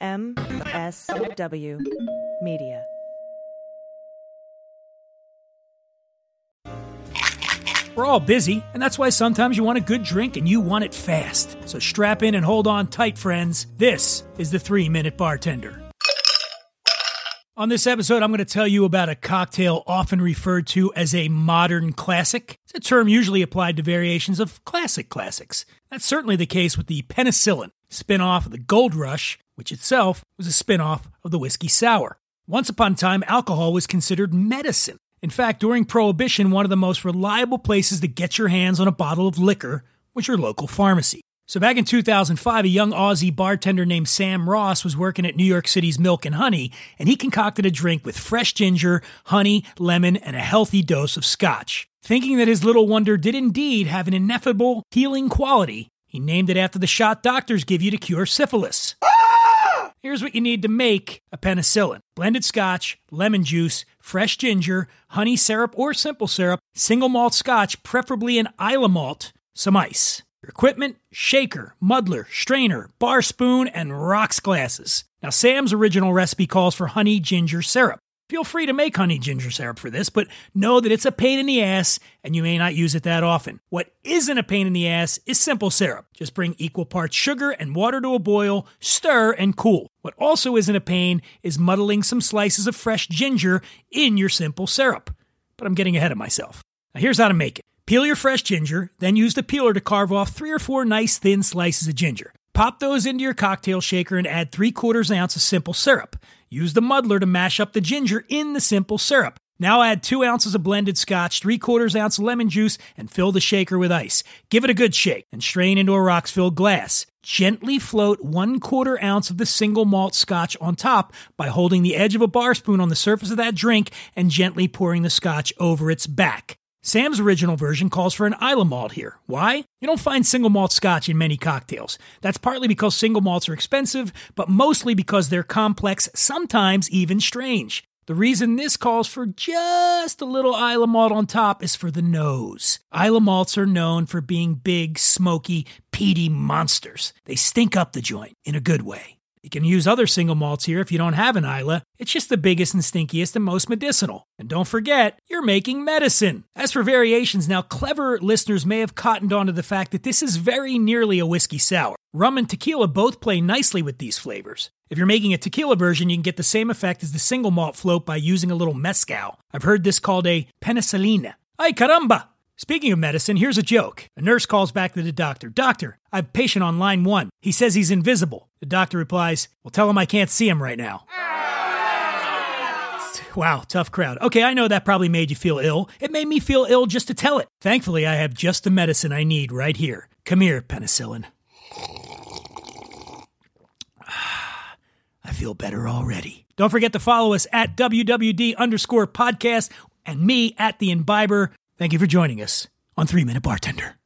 MSW Media. We're all busy, and that's why sometimes you want a good drink and you want it fast. So strap in and hold on tight, friends. This is the Three Minute Bartender. On this episode, I'm going to tell you about a cocktail often referred to as a modern classic. It's a term usually applied to variations of classic classics. That's certainly the case with the penicillin, spin off of the Gold Rush, which itself was a spin off of the whiskey sour. Once upon a time, alcohol was considered medicine. In fact, during Prohibition, one of the most reliable places to get your hands on a bottle of liquor was your local pharmacy. So back in 2005, a young Aussie bartender named Sam Ross was working at New York City's Milk and Honey, and he concocted a drink with fresh ginger, honey, lemon, and a healthy dose of scotch. Thinking that his little wonder did indeed have an ineffable healing quality, he named it after the shot doctors give you to cure syphilis. Here's what you need to make a penicillin blended scotch, lemon juice, fresh ginger, honey syrup or simple syrup, single malt scotch, preferably an Islay malt, some ice. Your equipment shaker, muddler, strainer, bar spoon, and rocks glasses. Now, Sam's original recipe calls for honey ginger syrup. Feel free to make honey ginger syrup for this, but know that it's a pain in the ass and you may not use it that often. What isn't a pain in the ass is simple syrup. Just bring equal parts sugar and water to a boil, stir, and cool. What also isn't a pain is muddling some slices of fresh ginger in your simple syrup. But I'm getting ahead of myself. Now, here's how to make it. Peel your fresh ginger, then use the peeler to carve off three or four nice thin slices of ginger. Pop those into your cocktail shaker and add three quarters ounce of simple syrup. Use the muddler to mash up the ginger in the simple syrup. Now add two ounces of blended scotch, three quarters ounce lemon juice, and fill the shaker with ice. Give it a good shake and strain into a rocks filled glass. Gently float one quarter ounce of the single malt scotch on top by holding the edge of a bar spoon on the surface of that drink and gently pouring the scotch over its back. Sam's original version calls for an Islay malt here. Why? You don't find single malt scotch in many cocktails. That's partly because single malts are expensive, but mostly because they're complex, sometimes even strange. The reason this calls for just a little Islay malt on top is for the nose. Islay malts are known for being big, smoky, peaty monsters. They stink up the joint in a good way. You can use other single malts here if you don't have an Islay. It's just the biggest and stinkiest and most medicinal. And don't forget, you're making medicine. As for variations, now clever listeners may have cottoned onto the fact that this is very nearly a whiskey sour. Rum and tequila both play nicely with these flavors. If you're making a tequila version, you can get the same effect as the single malt float by using a little mezcal. I've heard this called a penicillina. Ay caramba! Speaking of medicine, here's a joke. A nurse calls back to the doctor Doctor, I have a patient on line one. He says he's invisible. The doctor replies, Well, tell him I can't see him right now. Wow, tough crowd. Okay, I know that probably made you feel ill. It made me feel ill just to tell it. Thankfully, I have just the medicine I need right here. Come here, penicillin. I feel better already. Don't forget to follow us at WWD underscore podcast and me at the Imbiber. Thank you for joining us on Three Minute Bartender.